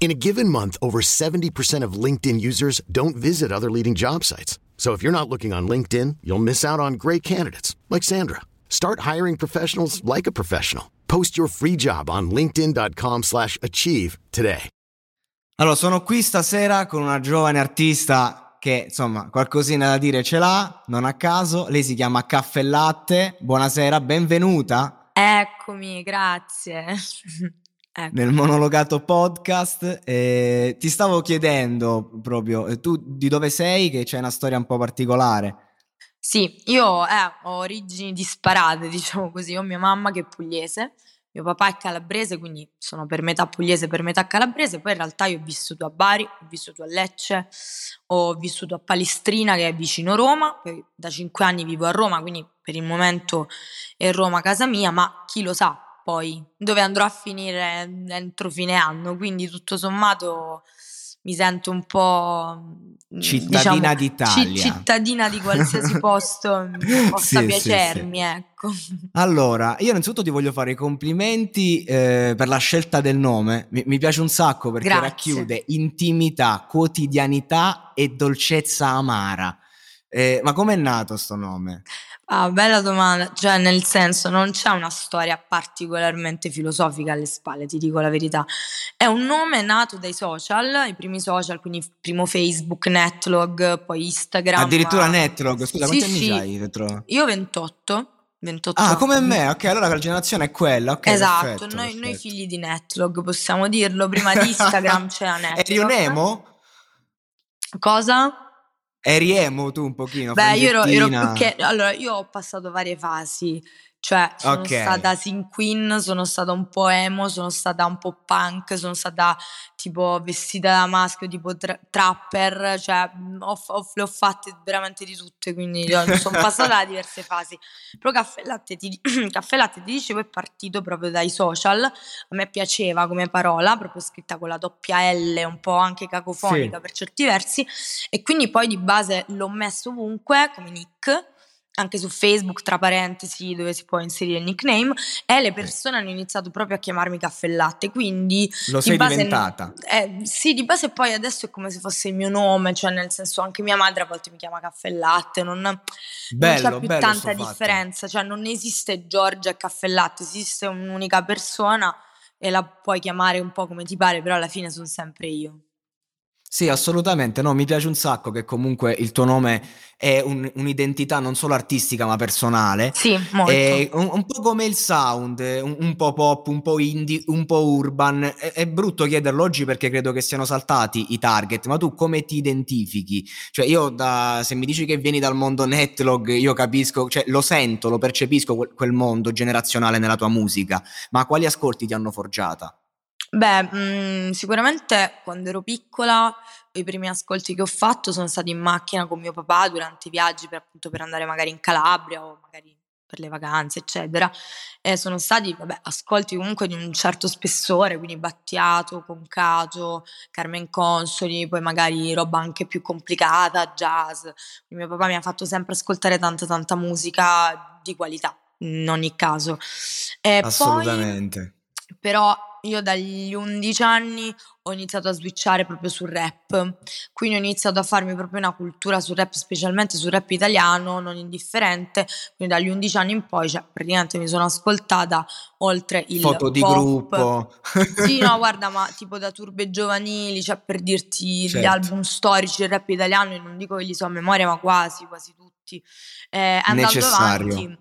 In a given month, over 70% of LinkedIn users don't visit other leading job sites. So if you're not looking on LinkedIn, you'll miss out on great candidates like Sandra. Start hiring professionals like a professional. Post your free job on linkedin.com/achieve slash achieve today. Allora, sono qui stasera con una giovane artista che, insomma, qualcosina da dire ce l'ha, non a caso. Lei si chiama Caffè Latte. Buonasera, benvenuta Eccomi, grazie. Ecco. nel monologato podcast. Eh, ti stavo chiedendo proprio, eh, tu di dove sei? Che c'è una storia un po' particolare. Sì, io eh, ho origini disparate, diciamo così. Ho mia mamma che è pugliese, mio papà è calabrese, quindi sono per metà pugliese, per metà calabrese. Poi in realtà io ho vissuto a Bari, ho vissuto a Lecce, ho vissuto a Palestrina che è vicino Roma, poi da cinque anni vivo a Roma, quindi per il momento è Roma casa mia, ma chi lo sa poi dove andrò a finire entro fine anno, quindi tutto sommato mi sento un po' mm, Cittadina diciamo, d'Italia. ci- cittadina di qualsiasi posto mm, possa Sì, sì, piacermi, ecco. Allora, io innanzitutto ti voglio fare i complimenti eh, per la scelta del nome. Mi, mi piace un sacco perché Grazie. racchiude intimità, quotidianità e dolcezza amara. Eh, ma com'è nato sto nome? Ah, bella domanda, cioè nel senso non c'è una storia particolarmente filosofica alle spalle, ti dico la verità. È un nome nato dai social, i primi social, quindi primo Facebook, Netlog, poi Instagram. Addirittura Netlog, scusa, Sì, quanti anni sì. hai Retro? Io 28, 28 Ah, come anni. me, ok, allora la generazione è quella, ok. Esatto, perfetto, noi, noi perfetto. figli di Netlog, possiamo dirlo, prima di Instagram c'era Netlog. Eri un emo? Cosa? Eri emo tu un pochino? Beh, io ero, ero che... Allora, io ho passato varie fasi, cioè sono Ok. stata sin queen, sono stata un po' emo, sono stata un po' punk, sono stata tipo vestita da maschio, tipo tra- trapper, cioè mh, ho, ho- le ho fatte veramente di tutte, quindi sono passata da diverse fasi. Però Caffè Latte, ti, Caffè Latte, ti dicevo, è partito proprio dai social, a me piaceva come parola, proprio scritta con la doppia L, un po' anche cacofonica Sì. per certi versi, e quindi poi di base l'ho messo ovunque come nick, anche su Facebook, tra parentesi, dove si può inserire il nickname, e le persone hanno iniziato proprio a chiamarmi Caffè Latte, quindi Lo di sei base- diventata. eh, sì, di base poi adesso è come se fosse il mio nome, cioè nel senso anche mia madre a volte mi chiama Caffè Latte, non, non Bello, c'è più tanta sto fatto. differenza, cioè non esiste Giorgia e Caffè Latte, esiste un'unica persona e la puoi chiamare un po' come ti pare, però alla fine sono sempre io. Sì, assolutamente. No, mi piace un sacco che comunque il tuo nome è un- un'identità non solo artistica ma personale. Sì, molto. È un, un po' come il sound, eh, un, un po' pop, un po' indie, un po' urban. È, è brutto chiederlo oggi perché credo che siano saltati i target, ma tu come ti identifichi? Cioè io da, se mi dici che vieni dal mondo Netlog, io capisco, cioè lo sento, lo percepisco quel, quel mondo generazionale nella tua musica, ma quali ascolti ti hanno forgiata? Beh, mh, sicuramente quando ero piccola i primi ascolti che ho fatto sono stati in macchina con mio papà durante i viaggi per, appunto per andare magari in Calabria o magari per le vacanze, eccetera. E sono stati, vabbè, ascolti comunque di un certo spessore, quindi Battiato, Concato, Carmen Consoli, poi magari roba anche più complicata, jazz. Quindi mio papà mi ha fatto sempre ascoltare tanta tanta musica di qualità, in ogni caso. E poi Assolutamente. però io dagli 11 anni ho iniziato a switchare proprio sul rap, quindi ho iniziato a farmi proprio una cultura sul rap, specialmente sul rap italiano, non indifferente, quindi dagli 11 anni in poi, cioè praticamente mi sono ascoltata oltre il Foto di pop. gruppo. Sì, no, guarda, ma tipo da turbe giovanili, cioè per dirti gli Certo. album storici del rap italiano, io non dico che li so a memoria, ma quasi, quasi tutti. Eh, andando Necessario. avanti,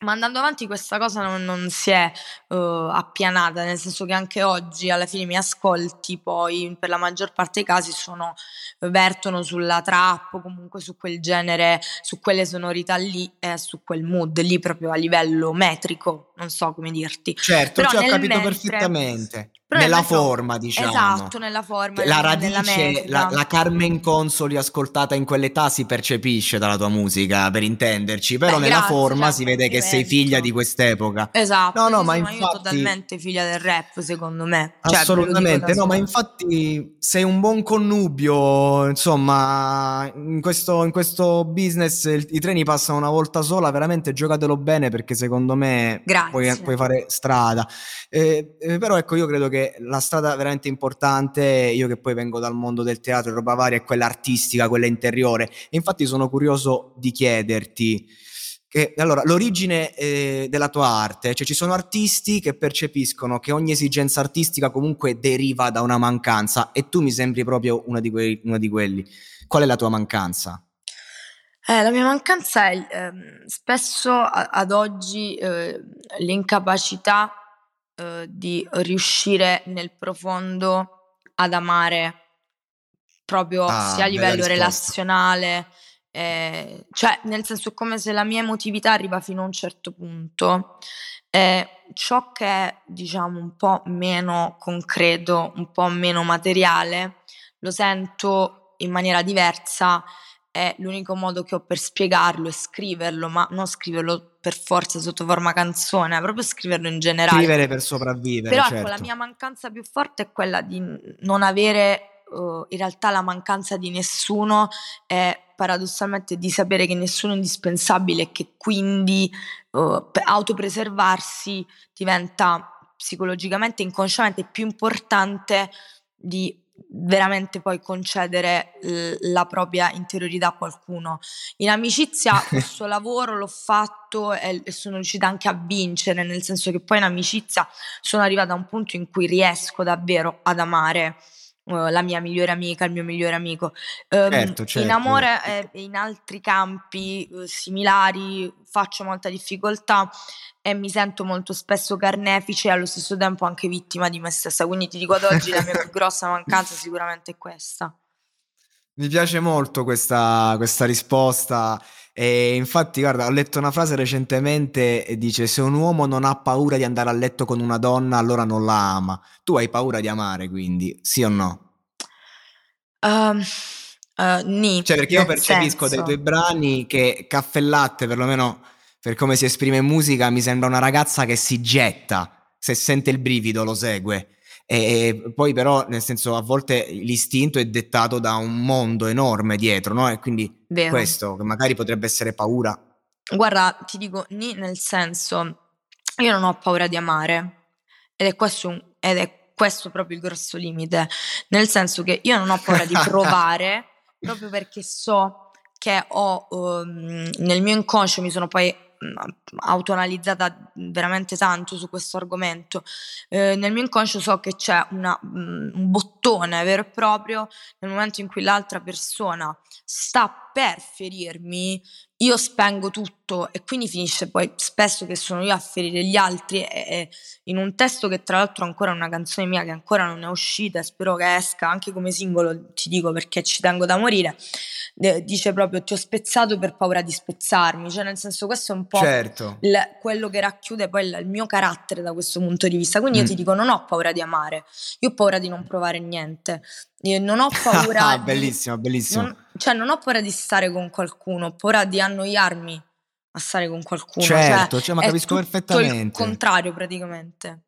ma andando avanti questa cosa non, non si è eh, appianata, nel senso che anche oggi alla fine i miei ascolti poi per la maggior parte dei casi sono, vertono sulla trap o comunque su quel genere, su quelle sonorità lì e su quel mood lì proprio a livello metrico, non so come dirti. Certo, Però cioè, ho capito mentre- perfettamente. Però nel nella mezzo- forma, diciamo. Esatto, nella forma, La radice, la, la Carmen Consoli ascoltata in quell'età si percepisce dalla tua musica, per intenderci, però Beh, nella grazie, forma cioè, si vede che sei figlia di quest'epoca. Esatto, No, no, ma sì, io infatti- totalmente figlia del rap, secondo me. Cioè, Assolutamente, no, ma infatti sei un buon connubio, insomma, in questo, in questo business il- i treni passano una volta sola, veramente giocatelo bene perché secondo me Grazie. puoi, puoi fare strada. Eh, eh, però ecco, io credo che la strada veramente importante, io che poi vengo dal mondo del teatro e roba varia, è quella artistica, quella interiore. E infatti sono curioso di chiederti, che, allora, l'origine eh, della tua arte, cioè ci sono artisti che percepiscono che ogni esigenza artistica comunque deriva da una mancanza e tu mi sembri proprio una di, una di quelli. Qual è la tua mancanza? Eh, la mia mancanza è ehm, spesso a- ad oggi eh, l'incapacità eh, di riuscire nel profondo ad amare proprio Ah, sia a livello relazionale, eh, cioè nel senso è come se la mia emotività arriva fino a un certo punto. eh, ciò che è diciamo un po' meno concreto, un po' meno materiale, lo sento in maniera diversa è l'unico modo che ho per spiegarlo e scriverlo, ma non scriverlo per forza sotto forma canzone, proprio scriverlo in generale. Scrivere per sopravvivere, Però certo. ecco, la mia mancanza più forte è quella di non avere, uh, in realtà la mancanza di nessuno è paradossalmente di sapere che nessuno è indispensabile e che quindi uh, autopreservarsi diventa psicologicamente, inconsciamente più importante di veramente poi concedere l- la propria interiorità a qualcuno. In amicizia questo lavoro l'ho fatto e, e sono riuscita anche a vincere, nel senso che poi in amicizia sono arrivata a un punto in cui riesco davvero ad amare la mia migliore amica, il mio migliore amico. Ehm, Certo, In certo. amore e in altri campi eh, similari faccio molta difficoltà e mi sento molto spesso carnefice e allo stesso tempo anche vittima di me stessa. Quindi ti dico ad oggi la mia più grossa mancanza sicuramente è questa. Mi piace molto questa, questa risposta e infatti guarda ho letto una frase recentemente e dice se un uomo non ha paura di andare a letto con una donna allora non la ama. Tu hai paura di amare quindi, sì o no? Ehm, eh, nì, Cioè perché io percepisco dai senso- tuoi brani che Caffè Latte perlomeno per come si esprime in musica mi sembra una ragazza che si getta, se sente il brivido lo segue. E poi però nel senso a volte l'istinto è dettato da un mondo enorme dietro, no? E quindi Vero. questo che magari potrebbe essere paura. Guarda, ti dico nel senso, io non ho paura di amare ed è questo, un- ed è questo proprio il grosso limite, nel senso che io non ho paura di provare proprio perché so che ho ehm, nel mio inconscio mi sono poi autoanalizzata veramente tanto su questo argomento. Eh, nel mio inconscio so che c'è una, mm, un bottone vero e proprio nel momento in cui l'altra persona sta per ferirmi, io spengo tutto e quindi finisce poi spesso che sono io a ferire gli altri e, e in un testo che tra l'altro ancora è una canzone mia che ancora non è uscita e spero che esca anche come singolo, ti dico perché ci tengo da morire, eh, dice proprio ti ho spezzato per paura di spezzarmi, cioè nel senso questo è un po' Certo. il- quello che racchiude poi il, il mio carattere da questo punto di vista. Quindi io Mm. ti dico: non ho paura di amare, io ho paura di non provare niente. Io non ho paura Ah, di. bellissimo, bellissimo. non- cioè, non ho paura di stare con qualcuno, ho paura di annoiarmi a stare con qualcuno. Certo, cioè, cioè, ma capisco tutto il perfettamente. contrario, praticamente.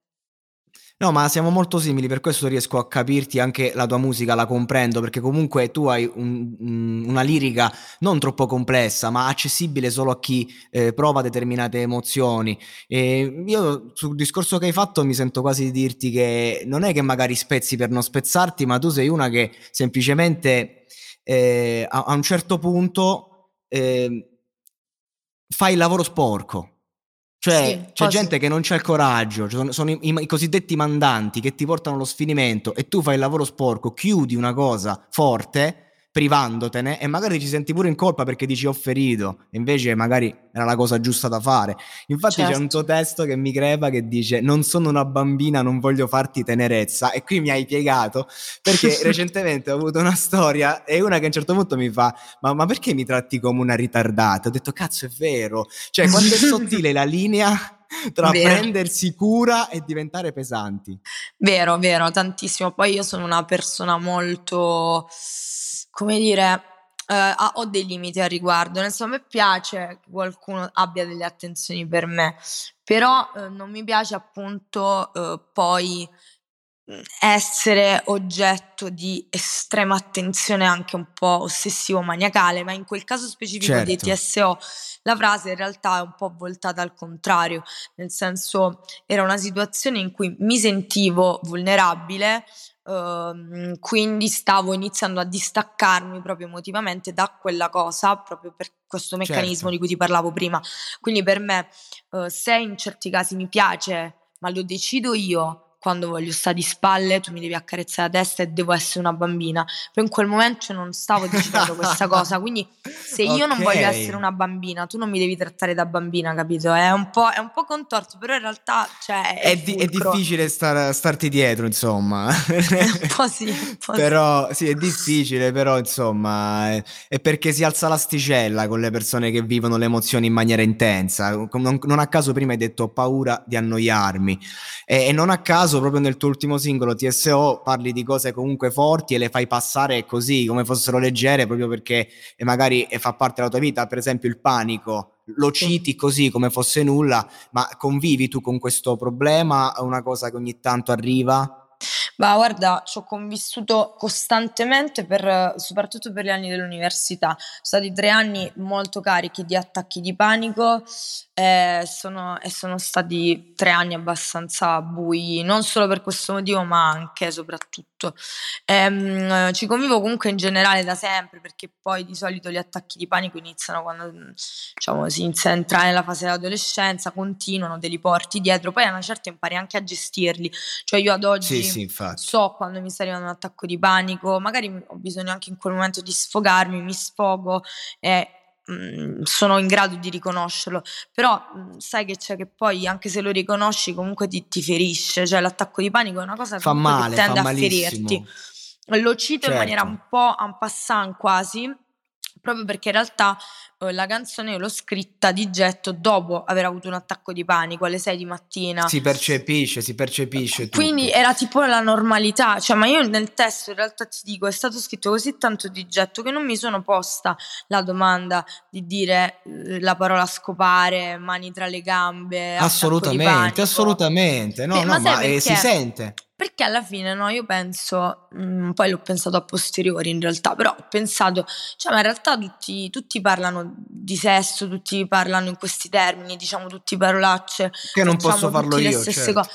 No, ma siamo molto simili, per questo riesco a capirti anche la tua musica, la comprendo, perché comunque tu hai un- un- una lirica non troppo complessa, ma accessibile solo a chi eh, prova determinate emozioni. E io sul discorso che hai fatto mi sento quasi di dirti che non è che magari spezzi per non spezzarti, ma tu sei una che semplicemente eh, a, a un certo punto eh, fai il lavoro sporco. Cioè, Sì, c'è posso- gente che non c'ha il coraggio, sono, sono i, i- i cosiddetti mandanti che ti portano allo sfinimento e tu fai il lavoro sporco, chiudi una cosa forte, privandotene, e magari ci senti pure in colpa perché dici ho ferito, e invece magari era la cosa giusta da fare. Infatti c'è un Certo. tuo testo che mi crepa che dice non sono una bambina, non voglio farti tenerezza, e qui mi hai piegato perché recentemente ho avuto una storia e una che a un certo punto mi fa ma, ma perché mi tratti come una ritardata? Ho detto cazzo è vero, cioè quando è sottile la linea tra vero. prendersi cura e diventare pesanti. Vero, vero, tantissimo. Poi io sono una persona molto, come dire, eh, ho dei limiti al riguardo. Nel senso, a me piace che qualcuno abbia delle attenzioni per me, però eh, non mi piace appunto eh, poi essere oggetto di estrema attenzione anche un po' ossessivo maniacale, ma in quel caso specifico certo. dei TSO la frase in realtà è un po' voltata al contrario, nel senso era una situazione in cui mi sentivo vulnerabile, Uh, quindi stavo iniziando a distaccarmi proprio emotivamente da quella cosa, proprio per questo meccanismo certo. di cui ti parlavo prima. Quindi per me, uh, se in certi casi mi piace, ma lo decido io, quando voglio stare di spalle, tu mi devi accarezzare la testa e devo essere una bambina. Però in quel momento non stavo decidendo questa cosa. Quindi, se io okay. non voglio essere una bambina, tu non mi devi trattare da bambina, capito? È un po', è un po contorto, però in realtà cioè, è, è, di, è, difficile star, starti dietro, insomma. un po' sì, un po però sì, è difficile, però insomma, è, è, perché si alza l'asticella con le persone che vivono le emozioni in maniera intensa. Non, non a caso prima hai detto ho paura di annoiarmi e, e non a caso caso proprio nel tuo ultimo singolo TSO parli di cose comunque forti e le fai passare così come fossero leggere proprio perché magari fa parte della tua vita, per esempio il panico lo citi così come fosse nulla, ma convivi tu con questo problema? È una cosa che ogni tanto arriva? Ma guarda, ci ho convissuto costantemente per, soprattutto per gli anni dell'università. Sono stati tre anni molto carichi di attacchi di panico e sono, e sono stati tre anni abbastanza bui, non solo per questo motivo, ma anche e soprattutto. Ehm, ci convivo comunque in generale da sempre, perché poi di solito gli attacchi di panico iniziano quando diciamo, si inizia a entrare nella fase dell'adolescenza, continuano, te li porti dietro, poi a una certa impari anche a gestirli. Cioè io ad oggi... Sì, sì, so quando mi sta arrivando un attacco di panico, magari ho bisogno anche in quel momento di sfogarmi, mi sfogo e mm, sono in grado di riconoscerlo, però mm, sai che c'è che poi anche se lo riconosci comunque ti, ti ferisce, cioè l'attacco di panico è una cosa fa male, che tende a ferirti. Lo cito certo. in maniera certo. un po' en passant quasi, proprio perché in realtà eh, la canzone l'ho scritta di getto dopo aver avuto un attacco di panico alle 6 di mattina. Si percepisce, si percepisce. Tutto. Quindi era tipo la normalità, cioè ma io nel testo in realtà ti dico è stato scritto così tanto di getto che non mi sono posta la domanda di dire eh, la parola scopare, mani tra le gambe. Assolutamente, assolutamente, no, Beh, no, ma, ma eh, si sente. Perché alla fine, no, io penso, mh, mm, poi l'ho pensato a posteriori in realtà, però ho pensato, cioè, ma in realtà tutti, tutti parlano di sesso, tutti parlano in questi termini, diciamo tutti parolacce. Che non posso farlo io, certo.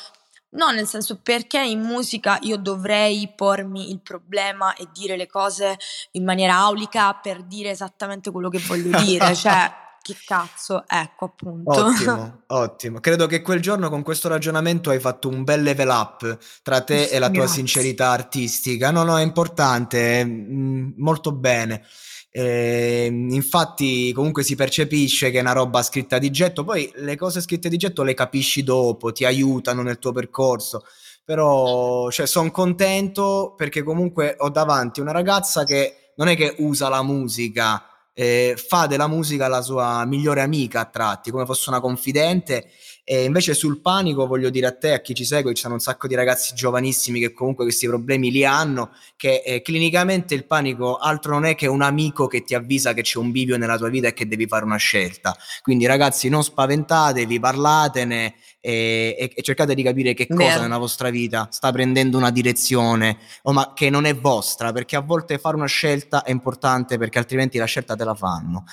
No, nel senso perché in musica io dovrei pormi il problema e dire le cose in maniera aulica per dire esattamente quello che voglio dire, cioè che cazzo, ecco appunto. Ottimo, ottimo. Credo che quel giorno con questo ragionamento hai fatto un bel level up tra te e la tua sincerità artistica. No, no, è importante, mm, molto bene. Eh, infatti, comunque si percepisce che è una roba scritta di getto. Poi le cose scritte di getto le capisci dopo, ti aiutano nel tuo percorso. Però, cioè, sono contento perché comunque ho davanti una ragazza che non è che usa la musica eh, fa della musica la sua migliore amica a tratti, come fosse una confidente. E invece sul panico voglio dire a te, a chi ci segue, ci sono un sacco di ragazzi giovanissimi che comunque questi problemi li hanno, che eh, clinicamente il panico altro non è che un amico che ti avvisa che c'è un bivio nella tua vita e che devi fare una scelta. Quindi ragazzi non spaventatevi, parlatene, e, e, cercate di capire che cosa nella vostra vita sta prendendo una direzione o ma che non è vostra, perché a volte fare una scelta è importante perché altrimenti la scelta te la fanno.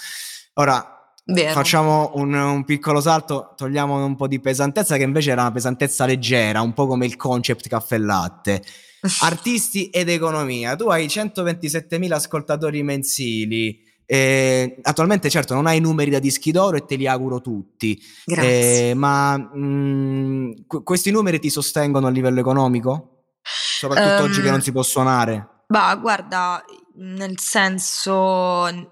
Ora, Vero. Facciamo un, un, piccolo salto, togliamo un po' di pesantezza che invece era una pesantezza leggera, un po' come il concept caffè latte. Artisti ed economia, tu hai 127.000 ascoltatori mensili, eh, attualmente certo non hai numeri da dischi d'oro e te li auguro tutti, eh, ma mh, mm, qu- questi numeri ti sostengono a livello economico? Soprattutto um, oggi che non si può suonare? Bah, guarda, nel senso...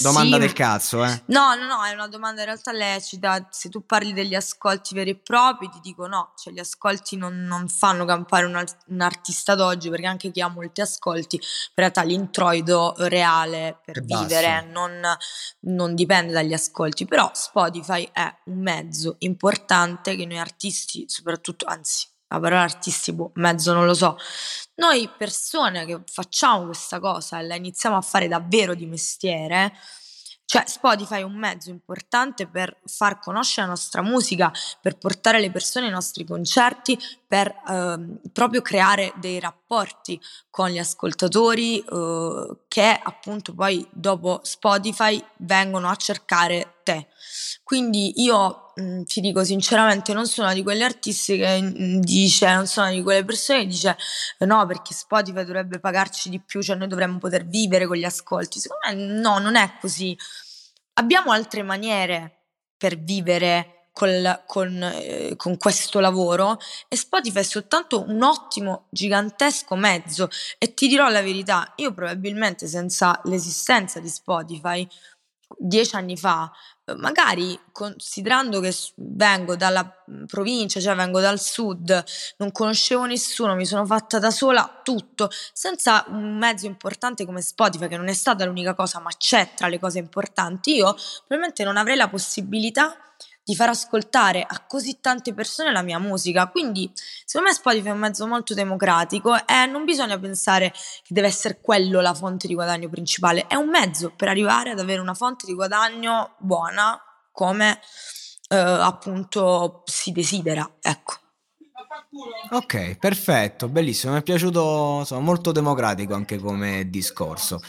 Domanda sì. del cazzo, eh? No, no, no, è una domanda in realtà lecita. Se tu parli degli ascolti veri e propri, ti dico no, cioè gli ascolti non, non fanno campare un, un, artista d'oggi, perché anche chi ha molti ascolti, in realtà l'introito reale per vivere non, non dipende dagli ascolti, però Spotify è un mezzo importante che noi artisti, soprattutto, anzi la parola artisti, boh, mezzo non lo so. Noi persone che facciamo questa cosa e la iniziamo a fare davvero di mestiere, cioè Spotify è un mezzo importante per far conoscere la nostra musica, per portare le persone ai nostri concerti, per eh, proprio creare dei rapporti con gli ascoltatori eh, che appunto poi dopo Spotify vengono a cercare te. Quindi io mh, mm, ti dico sinceramente non sono di quegli artisti che mm, dice, non sono di quelle persone che dice no perché Spotify dovrebbe pagarci di più, cioè noi dovremmo poter vivere con gli ascolti. Secondo me no, non è così. Abbiamo altre maniere per vivere Col, con, eh, con, questo lavoro e Spotify è soltanto un ottimo, gigantesco mezzo e ti dirò la verità, io probabilmente senza l'esistenza di Spotify dieci anni fa magari considerando che vengo dalla mhmm, provincia, cioè vengo dal sud, non conoscevo nessuno, mi sono fatta da sola tutto, senza un mezzo importante come Spotify, che non è stata l'unica cosa, ma c'è tra le cose importanti, io probabilmente non avrei la possibilità di far ascoltare a così tante persone la mia musica. Quindi, secondo me Spotify è un mezzo molto democratico e non bisogna pensare che deve essere quello la fonte di guadagno principale, è un mezzo per arrivare ad avere una fonte di guadagno buona come eh, appunto si desidera, ecco. Ok, perfetto, bellissimo, mi è piaciuto, insomma, molto democratico anche come discorso.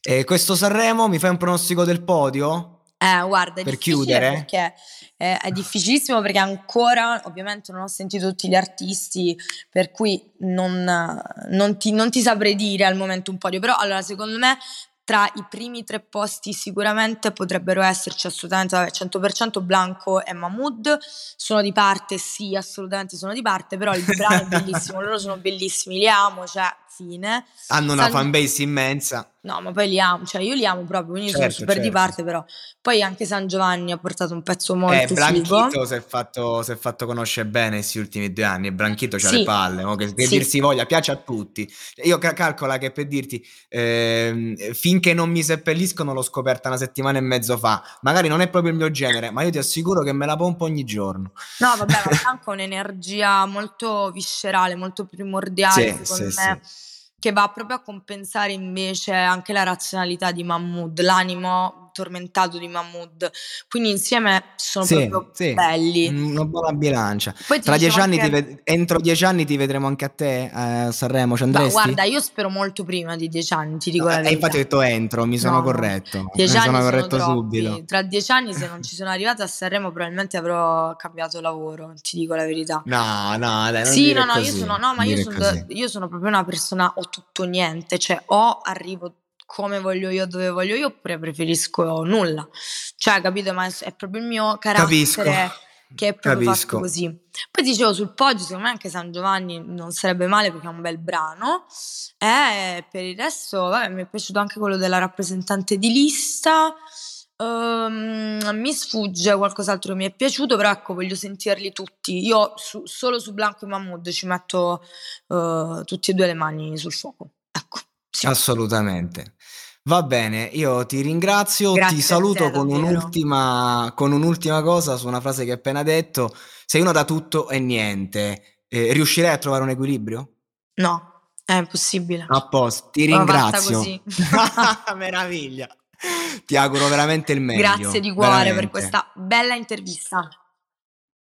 E questo Sanremo mi fai un pronostico del podio? Eh, guarda, è per chiudere? perché eh, è difficilissimo perché ancora ovviamente non ho sentito tutti gli artisti, per cui non, non, ti, non ti saprei dire al momento un podio, però allora secondo me tra i primi tre posti sicuramente potrebbero esserci assolutamente vabbè, 100% Blanco e Mahmood. Sono di parte sì assolutamente sono di parte però il brano è bellissimo loro sono bellissimi li amo cioè fine hanno una San... fanbase immensa No, ma poi li amo, cioè io li amo proprio, quindi certo, sono super certo. di parte, però poi anche San Giovanni ha portato un pezzo molto eh, Blanchito figo. si è, fatto, si è fatto conoscere bene questi ultimi due anni Blanchito c'ha sì. le palle, no? che, che sì. dir voglia, piace a tutti. Io ca- calcola che per dirti, eh, finché non mi seppelliscono l'ho scoperta una settimana e mezzo fa, magari non è proprio il mio genere, ma io ti assicuro che me la pompo ogni giorno. No, vabbè, ma Blanco ha un'energia molto viscerale, molto primordiale, sì, secondo me che va proprio a compensare invece anche la razionalità di Mahmood, l'animo tormentato di Mahmood. Quindi insieme sono sì, proprio sì, belli. Una buona bilancia. Poi Tra dieci anni anche... ved- entro dieci anni ti vedremo anche a te a Sanremo, ci andresti? Ma guarda, io spero molto prima di dieci anni, ti dico no, la verità. E infatti ho detto entro, mi sono no, corretto. Dieci mi sono corretto sono subito. Tra dieci anni se non ci sono arrivata a Sanremo probabilmente avrò cambiato lavoro, ti dico la verità. No, no, dai, Sì, no, no, io sono, no, ma io sono, io sono proprio una persona o tutto o niente, cioè o arrivo come voglio io, dove voglio io, oppure preferisco nulla. Cioè, capito? Ma è proprio il mio carattere Capisco. che è proprio Capisco. così. Poi dicevo sul podio, secondo me anche San Giovanni non sarebbe male perché è un bel brano. E per il resto, vabbè, mi è piaciuto anche quello della rappresentante di lista. Um, mi sfugge qualcos'altro che mi è piaciuto, però ecco, voglio sentirli tutti. Io su, solo su Blanco e Mahmood ci metto uh, tutti e due le mani sul fuoco. Ecco. Sì. Assolutamente. Va bene, io ti ringrazio, Grazie ti saluto te, con, un'ultima, con, un'ultima, cosa su una frase che hai appena detto. Sei uno da tutto e niente. Eh, riuscirei a trovare un equilibrio? No, è impossibile. A posto, ti ringrazio. Meraviglia. Ti auguro veramente il meglio. Grazie di cuore veramente. per questa bella intervista.